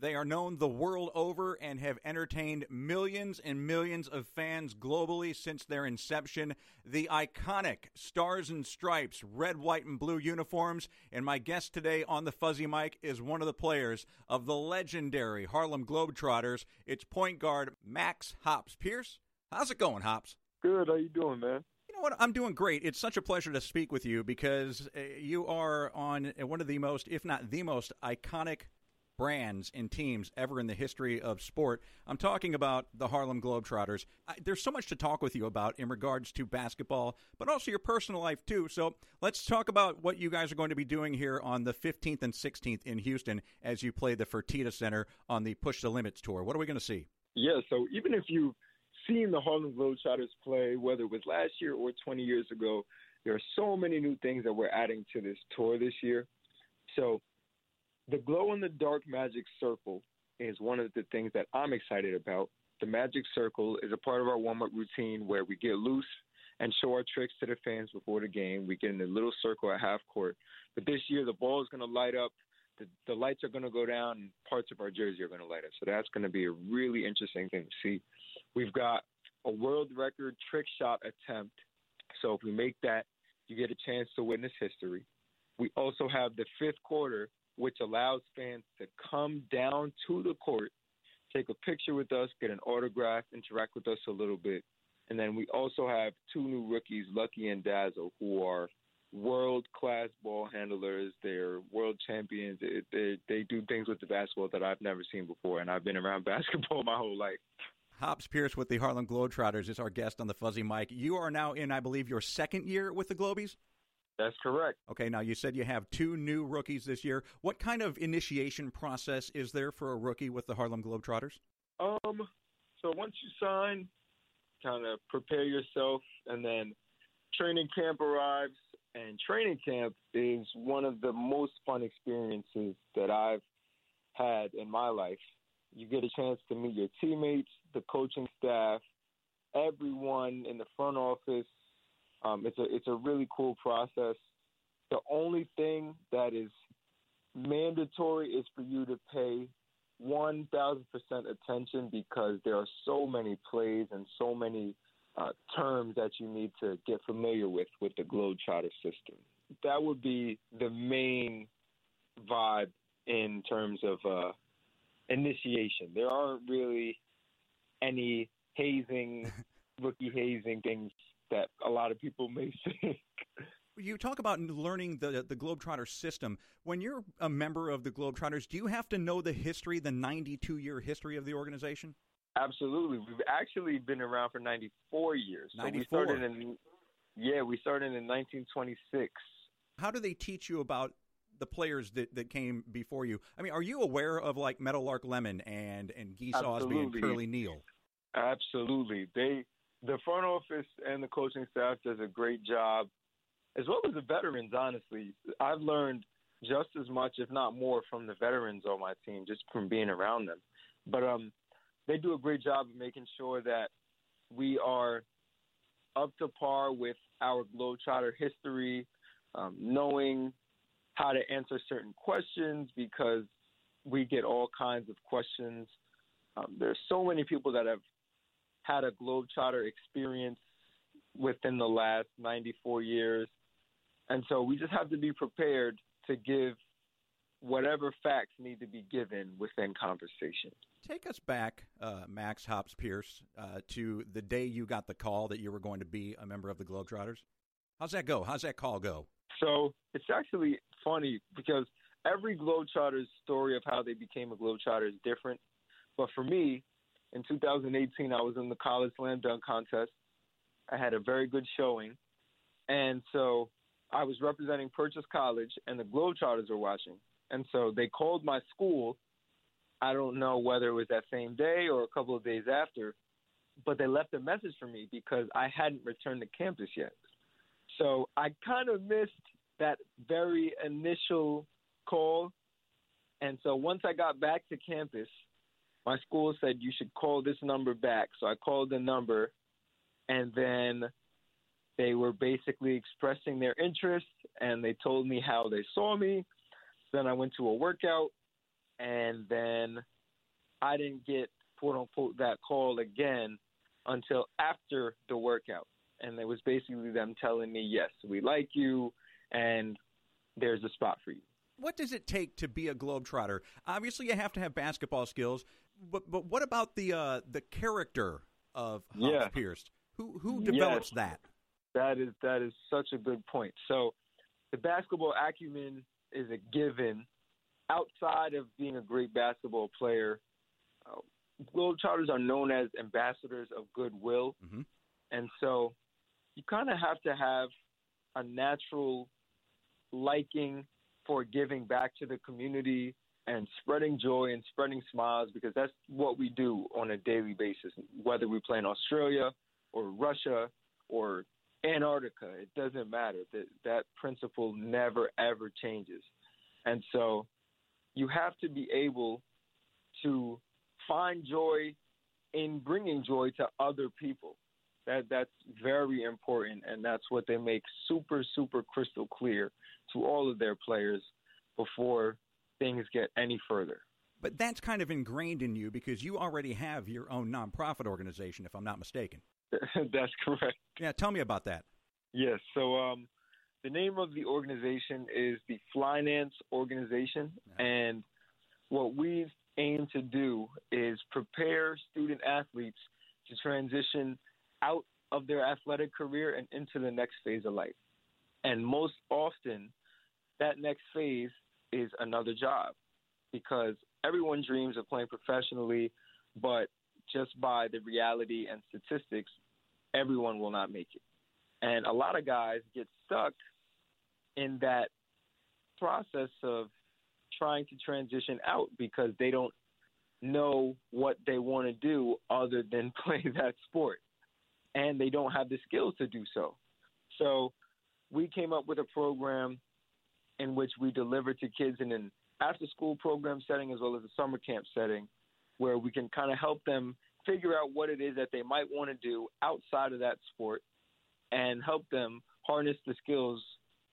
They are known the world over and have entertained millions and millions of fans globally since their inception. The iconic Stars and Stripes, red, white, and blue uniforms. And my guest today on the Fuzzy Mic is one of the players of the legendary Harlem Globetrotters. It's point guard Max Hops. Pearce, how's it going, Hops? Good. How you doing, man? You know what? I'm doing great. It's such a pleasure to speak with you because uh, you are on one of the most, if not the most, iconic brands and teams ever in the history of sport. I'm talking about the Harlem Globetrotters. I, there's so much to talk with you about in regards to basketball, but also your personal life too. So let's talk about what you guys are going to be doing here on the 15th and 16th in Houston as you play the Fertitta Center on the Push the Limits tour. What are we going to see? Yeah, so even if you've seen the Harlem Globetrotters play, whether it was last year or 20 years ago, there are so many new things that we're adding to this tour this year. So the glow in the dark magic circle is one of the things that I'm excited about. The magic circle is a part of our warm up routine where we get loose and show our tricks to the fans before the game. We get in a little circle at half court. But this year, the ball is going to light up, the, the lights are going to go down, and parts of our jersey are going to light up. So that's going to be a really interesting thing to see. We've got a world record trick shot attempt. So if we make that, you get a chance to witness history. We also have the fifth quarter which allows fans to come down to the court, take a picture with us, get an autograph, interact with us a little bit. And then we also have two new rookies, Lucky and Dazzle, who are world class ball handlers. They're world champions. They, they, they do things with the basketball that I've never seen before, and I've been around basketball my whole life. Hops Pearce with the Harlem Globetrotters is our guest on the Fuzzy Mic. You are now in, I believe, your second year with the Globies? That's correct. Okay, now you said you have two new rookies this year. What kind of initiation process is there for a rookie with the Harlem Globetrotters? Um, so once you sign, kind of prepare yourself, and then training camp arrives. And training camp is one of the most fun experiences that I've had in my life. You get a chance to meet your teammates, the coaching staff, everyone in the front office, um, it's a it's a really cool process. The only thing that is mandatory is for you to pay one thousand percent attention because there are so many plays and so many uh, terms that you need to get familiar with with the glow Globetrotter system. That would be the main vibe in terms of uh, initiation. There aren't really any hazing, rookie hazing things that a lot of people may think. You talk about learning the the Globetrotter system. When you're a member of the Globetrotters, do you have to know the history, the 92 year history of the organization? Absolutely. We've actually been around for 94 years. 94. So we started in yeah, we started in 1926. How do they teach you about the players that, that came before you? I mean, are you aware of like Meadowlark Lemon and and Geese Absolutely. Ausbie and Curly Neal? Absolutely. They the front office and the coaching staff does a great job, as well as the veterans. Honestly, I've learned just as much, if not more, from the veterans on my team just from being around them. But um, they do a great job of making sure that we are up to par with our Globetrotter history, um, knowing how to answer certain questions because we get all kinds of questions. Um, there's so many people that have had a Globetrotter experience within the last 94 years. And so we just have to be prepared to give whatever facts need to be given within conversation. Take us back, uh, Max Hops Pearce, uh, to the day you got the call that you were going to be a member of the Globetrotters. How's that go? How's that call go? So it's actually funny because every Globetrotter's story of how they became a Globetrotter is different. But for me, in 2018, I was in the college slam dunk contest. I had a very good showing, and so I was representing Purchase College, and the Globetrotters were watching. And so they called my school. I don't know whether it was that same day or a couple of days after, but they left a message for me because I hadn't returned to campus yet. So I kind of missed that very initial call. And so once I got back to campus, my school said you should call this number back. So I called the number, and then they were basically expressing their interest, and they told me how they saw me. Then I went to a workout, and then I didn't get quote unquote that call again until after the workout. And it was basically them telling me, yes, we like you and there's a spot for you. What does it take to be a globetrotter? Obviously, you have to have basketball skills, but but what about the uh, the character of Hops Yeah. Pearce? Who who develops that? That is that is such a good point. So the basketball acumen is a given. Outside of being a great basketball player, uh, charters are known as ambassadors of goodwill, Mhm. and so you kind of have to have a natural liking for giving back to the community and spreading joy and spreading smiles because that's what we do on a daily basis. Whether we play in Australia or Russia or Antarctica, it doesn't matter. That that principle never ever changes. And so you have to be able to find joy in bringing joy to other people. That that's very important and that's what they make super super crystal clear to all of their players before things get any further. But that's kind of ingrained in you because you already have your own nonprofit organization, if I'm not mistaken. that's correct. Yeah, tell me about that. Yes. So um, the name of the organization is the Finance Organization, and what we aim to do is prepare student athletes to transition out of their athletic career and into the next phase of life. And most often, that next phase is another job because everyone dreams of playing professionally, but just by the reality and statistics, everyone will not make it. And a lot of guys get stuck in that process of trying to transition out because they don't know what they want to do other than play that sport. And they don't have the skills to do so. So we came up with a program in which we deliver to kids in an after school program setting as well as a summer camp setting where we can kind of help them figure out what it is that they might want to do outside of that sport and help them harness the skills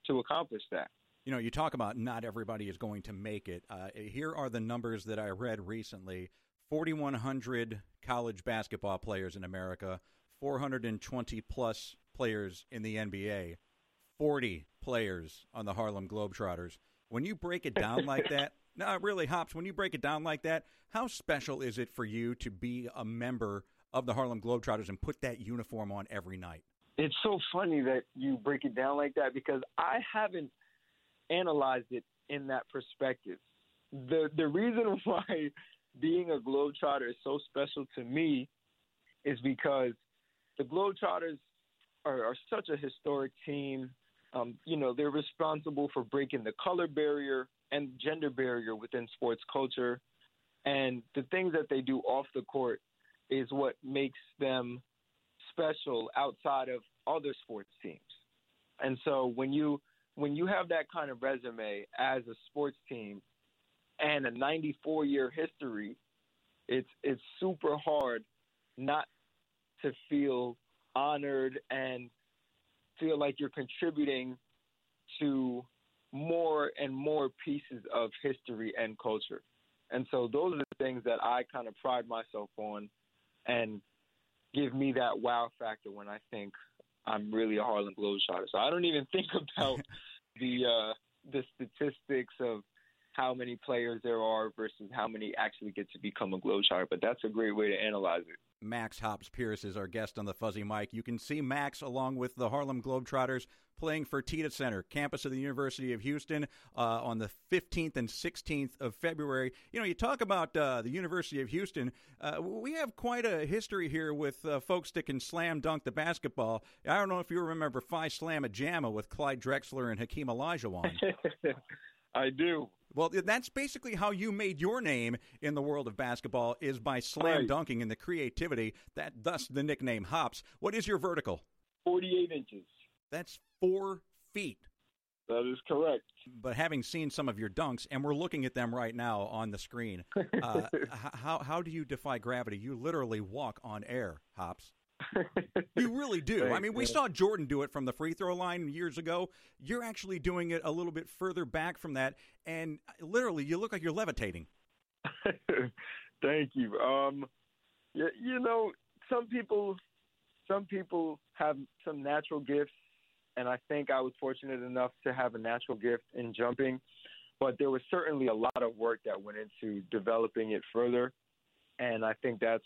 to accomplish that. You know, you talk about not everybody is going to make it. Uh, here are the numbers that I read recently 4,100 college basketball players in America, 420 plus players in the NBA, 40 players on the Harlem Globetrotters. When you break it down like that, no, really, Hops, when you break it down like that, how special is it for you to be a member of the Harlem Globetrotters and put that uniform on every night? It's so funny that you break it down like that because I haven't analyzed it in that perspective. The the reason why being a Globetrotter is so special to me is because the Globetrotters are, are such a historic team. Um, you know, they're responsible for breaking the color barrier and gender barrier within sports culture. And the things that they do off the court is what makes them special outside of other sports teams. And so when you when you have that kind of resume as a sports team and a 94 year history, it's it's super hard not to feel honored and feel like you're contributing to more and more pieces of history and culture. And so those are the things that I kind of pride myself on and give me that wow factor when I think I'm really a Harlem Globetrotter. So I don't even think about the uh, the statistics of how many players there are versus how many actually get to become a Globetrotter. But that's a great way to analyze it. Max Hops Pearce is our guest on the Fuzzy Mic. You can see Max along with the Harlem Globetrotters playing Fertitta Center, campus of the University of Houston, uh, on the 15th and 16th of February. You know, you talk about uh, the University of Houston. Uh, we have quite a history here with uh, folks that can slam dunk the basketball. I don't know if you remember Phi Slama Jama with Clyde Drexler and Hakeem Olajuwon. I do. Well, that's basically how you made your name in the world of basketball is by slam Right. dunking and the creativity that thus the nickname Hops. What is your vertical? 48 inches. That's four feet. That is correct. But having seen some of your dunks, and we're looking at them right now on the screen, uh, how how do you defy gravity? You literally walk on air, Hops. You really do. I mean, we man. saw Jordan do it from the free throw line years ago. You're actually doing it a little bit further back from that, and literally, you look like you're levitating. Thank you. Um, you, you know, some people, some people have some natural gifts, and I think I was fortunate enough to have a natural gift in jumping. But there was certainly a lot of work that went into developing it further, and I think that's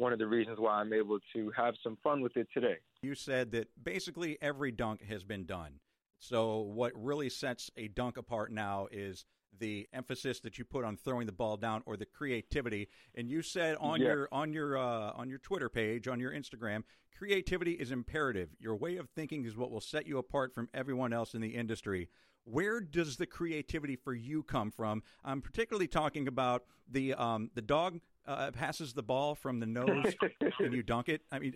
one of the reasons why I'm able to have some fun with it today. You said that basically every dunk has been done. So what really sets a dunk apart now is the emphasis that you put on throwing the ball down or the creativity. And you said on yeah. your on your uh, on your Twitter page, on your Instagram, creativity is imperative. Your way of thinking is what will set you apart from everyone else in the industry. Where does the creativity for you come from? I'm particularly talking about the um, the dog uh, passes the ball from the nose and you dunk it. I mean,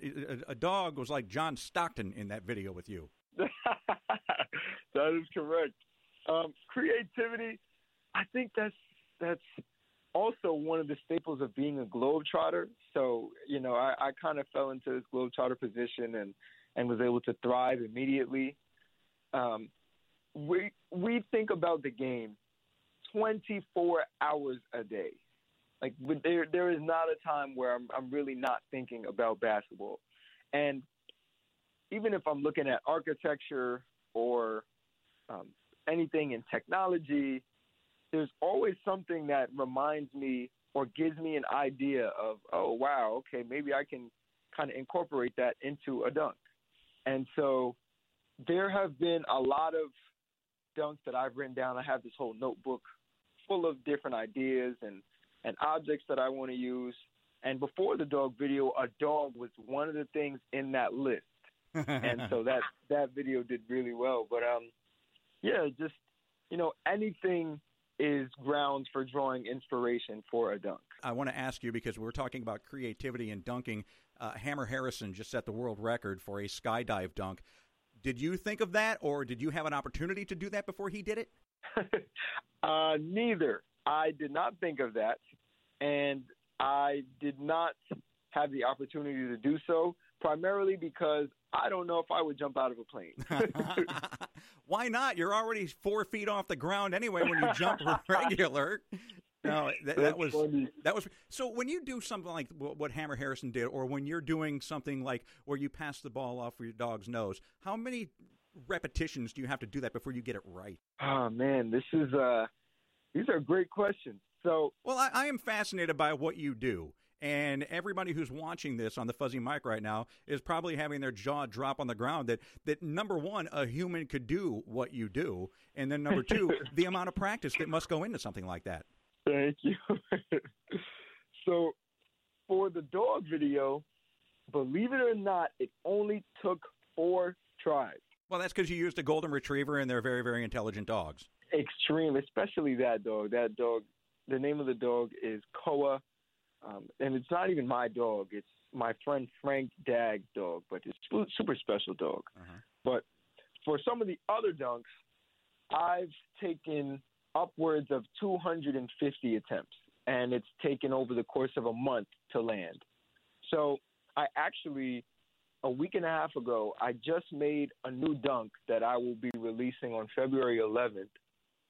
a, a dog was like John Stockton in that video with you. that is correct. Um, creativity, I think that's that's also one of the staples of being a globetrotter. So you know, I, I kind of fell into this globetrotter position and and was able to thrive immediately. Um, we we think about the game 24 hours a day. Like there there is not a time where I'm I'm really not thinking about basketball. And even if I'm looking at architecture or um, anything in technology, there's always something that reminds me or gives me an idea of, oh wow, okay, maybe I can kind of incorporate that into a dunk. And so there have been a lot of dunks that I've written down. I have this whole notebook full of different ideas and, and objects that I want to use. And before the dog video, a dog was one of the things in that list. and so that that video did really well. But um, yeah, just you know, anything is grounds for drawing inspiration for a dunk. I want to ask you because we're talking about creativity and dunking. Uh, Hammer Harrison just set the world record for a skydive dunk. Did you think of that, or did you have an opportunity to do that before he did it? uh, neither. I did not think of that, and I did not have the opportunity to do so, primarily because I don't know if I would jump out of a plane. Why not? You're already four feet off the ground anyway when you jump regular. No, that, that was funny. that was. So when you do something like what Hammer Harrison did, or when you're doing something like where you pass the ball off your dog's nose, how many repetitions do you have to do that before you get it right? Oh man, this is uh, these are great questions. So, well, I, I am fascinated by what you do. And everybody who's watching this on the fuzzy mic right now is probably having their jaw drop on the ground that, that number one, a human could do what you do. And then number two, the amount of practice that must go into something like that. Thank you. so, for the dog video, believe it or not, it only took four tries. Well, that's because you used a golden retriever, and they're very, very intelligent dogs. Extreme, especially that dog. That dog. The name of the dog is Koa, um, and it's not even my dog. It's my friend Frank Dag's dog, but it's a super special dog. Uh-huh. But for some of the other dunks, I've taken upwards of 250 attempts, and it's taken over the course of a month to land. So I actually, a week and a half ago, I just made a new dunk that I will be releasing on February 11th,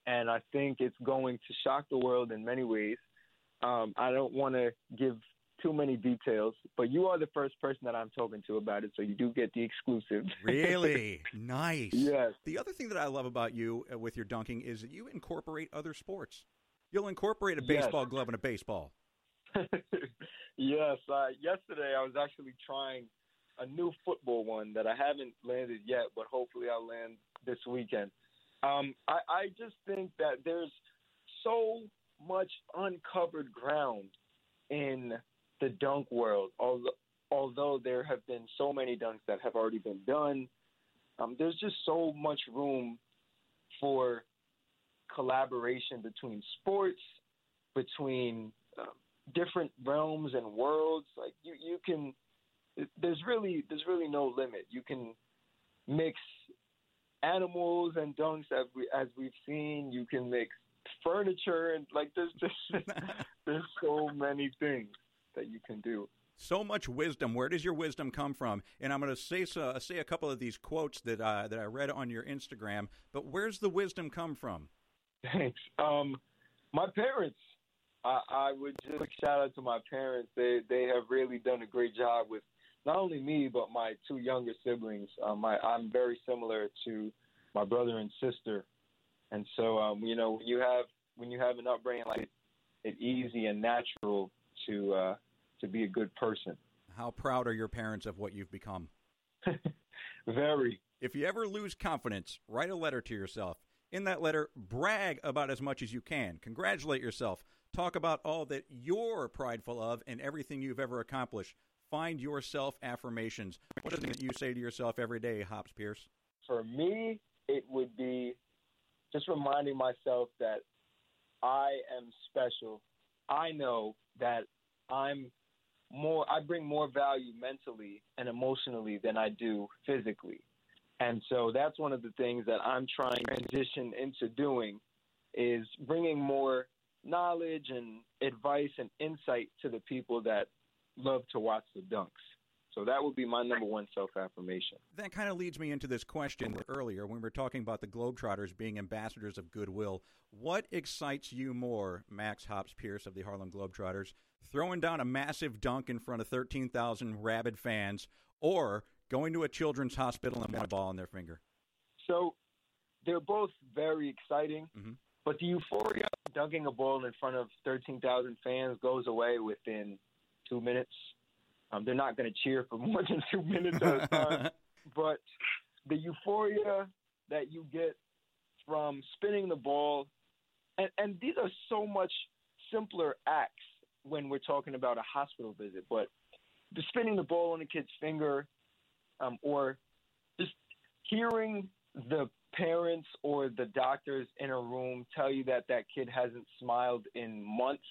and I think it's going to shock the world in many ways. Um, I don't want to give too many details, but you are the first person that I'm talking to about it, so you do get the exclusive. really nice. Yes. The other thing that I love about you uh, with your dunking is that you incorporate other sports. You'll incorporate a baseball yes. glove and a baseball. yes. Uh, yesterday, I was actually trying a new football one that I haven't landed yet, but hopefully I'll land this weekend. Um, I, I just think that there's so much uncovered ground in the dunk world. Although, although there have been so many dunks that have already been done, um, there's just so much room for collaboration between sports, between um, different realms and worlds. Like you, you can. There's really, there's really no limit. You can mix animals and dunks as we as we've seen. You can mix furniture and like there's just there's so many things that you can do. So much wisdom. Where does your wisdom come from? And I'm going to say uh, say a couple of these quotes that uh, that I read on your Instagram. But where's the wisdom come from? Thanks. Um, my parents. I, I would just shout out to my parents. They they have really done a great job with not only me but my two younger siblings. Um, I, I'm very similar to my brother and sister, and so um, you know when you have when you have an upbringing like it's easy and natural to uh, to be a good person. How proud are your parents of what you've become? Very. If you ever lose confidence, write a letter to yourself. In that letter, brag about as much as you can. Congratulate yourself. Talk about all that you're prideful of and everything you've ever accomplished. Find yourself affirmations. What is it that you say to yourself every day, Hops Pearce? For me, it would be just reminding myself that I am special. I know that I'm more I bring more value mentally and emotionally than I do physically. And so that's one of the things that I'm trying to transition into doing is bringing more knowledge and advice and insight to the people that love to watch the dunks. So that would be my number one self affirmation. That kind of leads me into this question earlier when we were talking about the Globetrotters being ambassadors of goodwill. What excites you more, Max Hops Pearce of the Harlem Globetrotters, throwing down a massive dunk in front of 13,000 rabid fans, or going to a children's hospital and one ball in their finger? So they're both very exciting, mm-hmm. but the euphoria dunking a ball in front of 13,000 fans goes away within two minutes. Um, they're not going to cheer for more than two minutes at a time. but the euphoria that you get from spinning the ball, and, and these are so much simpler acts when we're talking about a hospital visit, but the spinning the ball on a kid's finger, um, or just hearing the parents or the doctors in a room tell you that that kid hasn't smiled in months,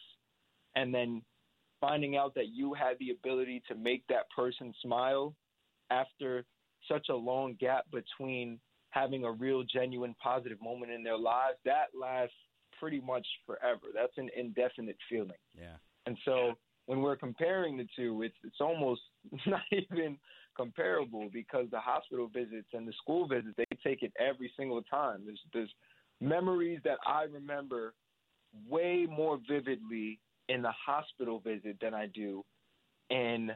and then finding out that you had the ability to make that person smile after such a long gap between having a real genuine positive moment in their lives that lasts pretty much forever. That's an indefinite feeling. Yeah. And so when we're comparing the two it's it's almost not even comparable because the hospital visits and the school visits they take it every single time. There's there's memories that i remember way more vividly in the hospital visit than I do in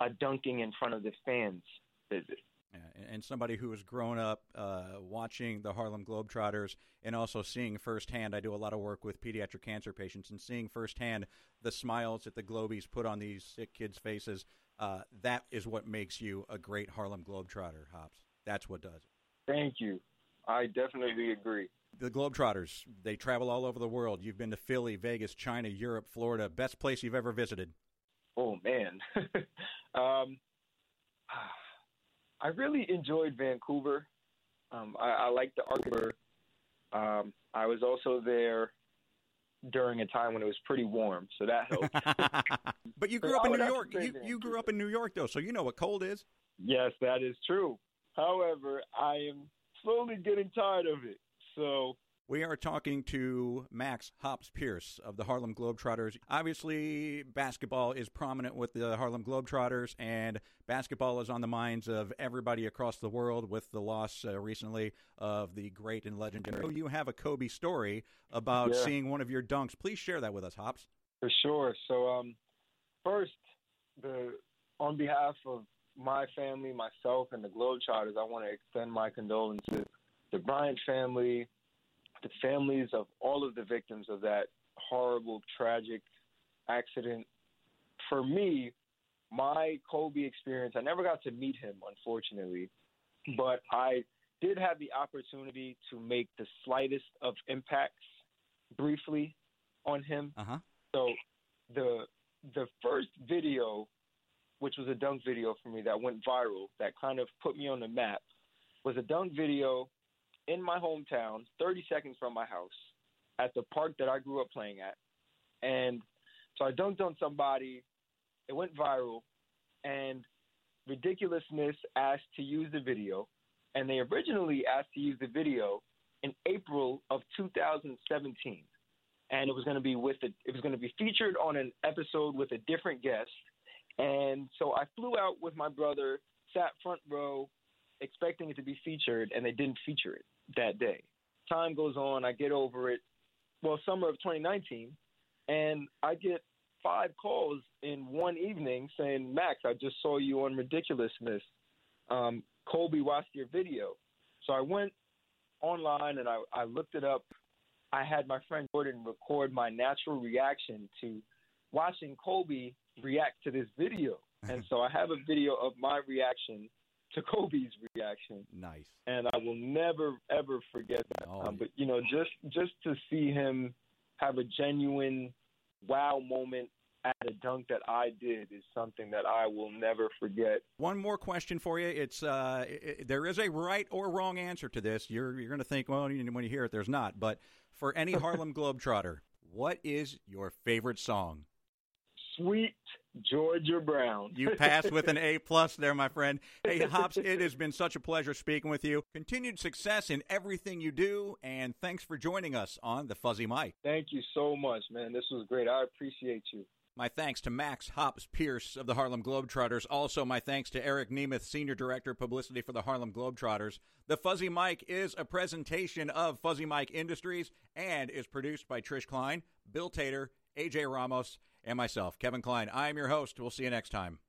a dunking in front of the fans visit. Yeah, and somebody who has grown up uh, watching the Harlem Globetrotters and also seeing firsthand, I do a lot of work with pediatric cancer patients and seeing firsthand the smiles that the Globies put on these sick kids' faces. Uh, that is what makes you a great Harlem Globetrotter, Hops. That's what does it. Thank you. I definitely agree the Globetrotters, they travel all over the world. You've been to Philly, Vegas, China, Europe, Florida. Best place you've ever visited? Oh, man. um, I really enjoyed Vancouver. Um, I, I like the Arctic. Um, I was also there during a time when it was pretty warm, so that helped. but you grew up in New York. You, you grew up in New York, though, so you know what cold is. Yes, that is true. However, I am slowly getting tired of it. So we are talking to Max Hops Pearce of the Harlem Globetrotters. Obviously, basketball is prominent with the Harlem Globetrotters, and basketball is on the minds of everybody across the world with the loss uh, recently of the great and legendary. You have a Kobe story about yeah. seeing one of your dunks. Please share that with us, Hops. For sure. So, um, first, the on behalf of my family, myself, and the Globetrotters, I want to extend my condolences the Bryant family, the families of all of the victims of that horrible, tragic accident. For me, my Kobe experience, I never got to meet him, unfortunately, but I did have the opportunity to make the slightest of impacts briefly on him. Uh-huh. So the the first video, which was a dunk video for me that went viral, that kind of put me on the map, was a dunk video in my hometown, 30 seconds from my house, at the park that I grew up playing at. And so I dunked on somebody. It went viral, and Ridiculousness asked to use the video, and they originally asked to use the video in April of 2017, and it was going to be with a, it was going to be featured on an episode with a different guest. And so I flew out with my brother, sat front row, expecting it to be featured, and they didn't feature it that day. Time goes on, I get over it. Well, summer of 2019, and I get five calls in one evening saying, Max, I just saw you on Ridiculousness. Um, Kobe watched your video. So I went online and I, I looked it up. I had my friend Jordan record my natural reaction to watching Kobe react to this video. and so I have a video of my reaction to Kobe's reaction. Nice. And I will never ever forget that. Oh, um, but you know, just just to see him have a genuine wow moment at a dunk that I did is something that I will never forget. One more question for you. It's uh, it, there is a right or wrong answer to this. You're you're going to think, well, when you hear it, there's not. But for any Harlem Globetrotter, what is your favorite song? Sweet Georgia Brown. you passed with an A plus there, my friend. Hey, Hops, it has been such a pleasure speaking with you. Continued success in everything you do, and thanks for joining us on the Fuzzy Mike. Thank you so much, man. This was great. I appreciate you. My thanks to Max Hops Pearce of the Harlem Globetrotters. Also, my thanks to Eric Nemeth, Senior Director of Publicity for the Harlem Globetrotters. The Fuzzy Mike is a presentation of Fuzzy Mike Industries and is produced by Trish Klein, Bill Tater, AJ Ramos, and myself, Kevin Klein. I am your host. We'll see you next time.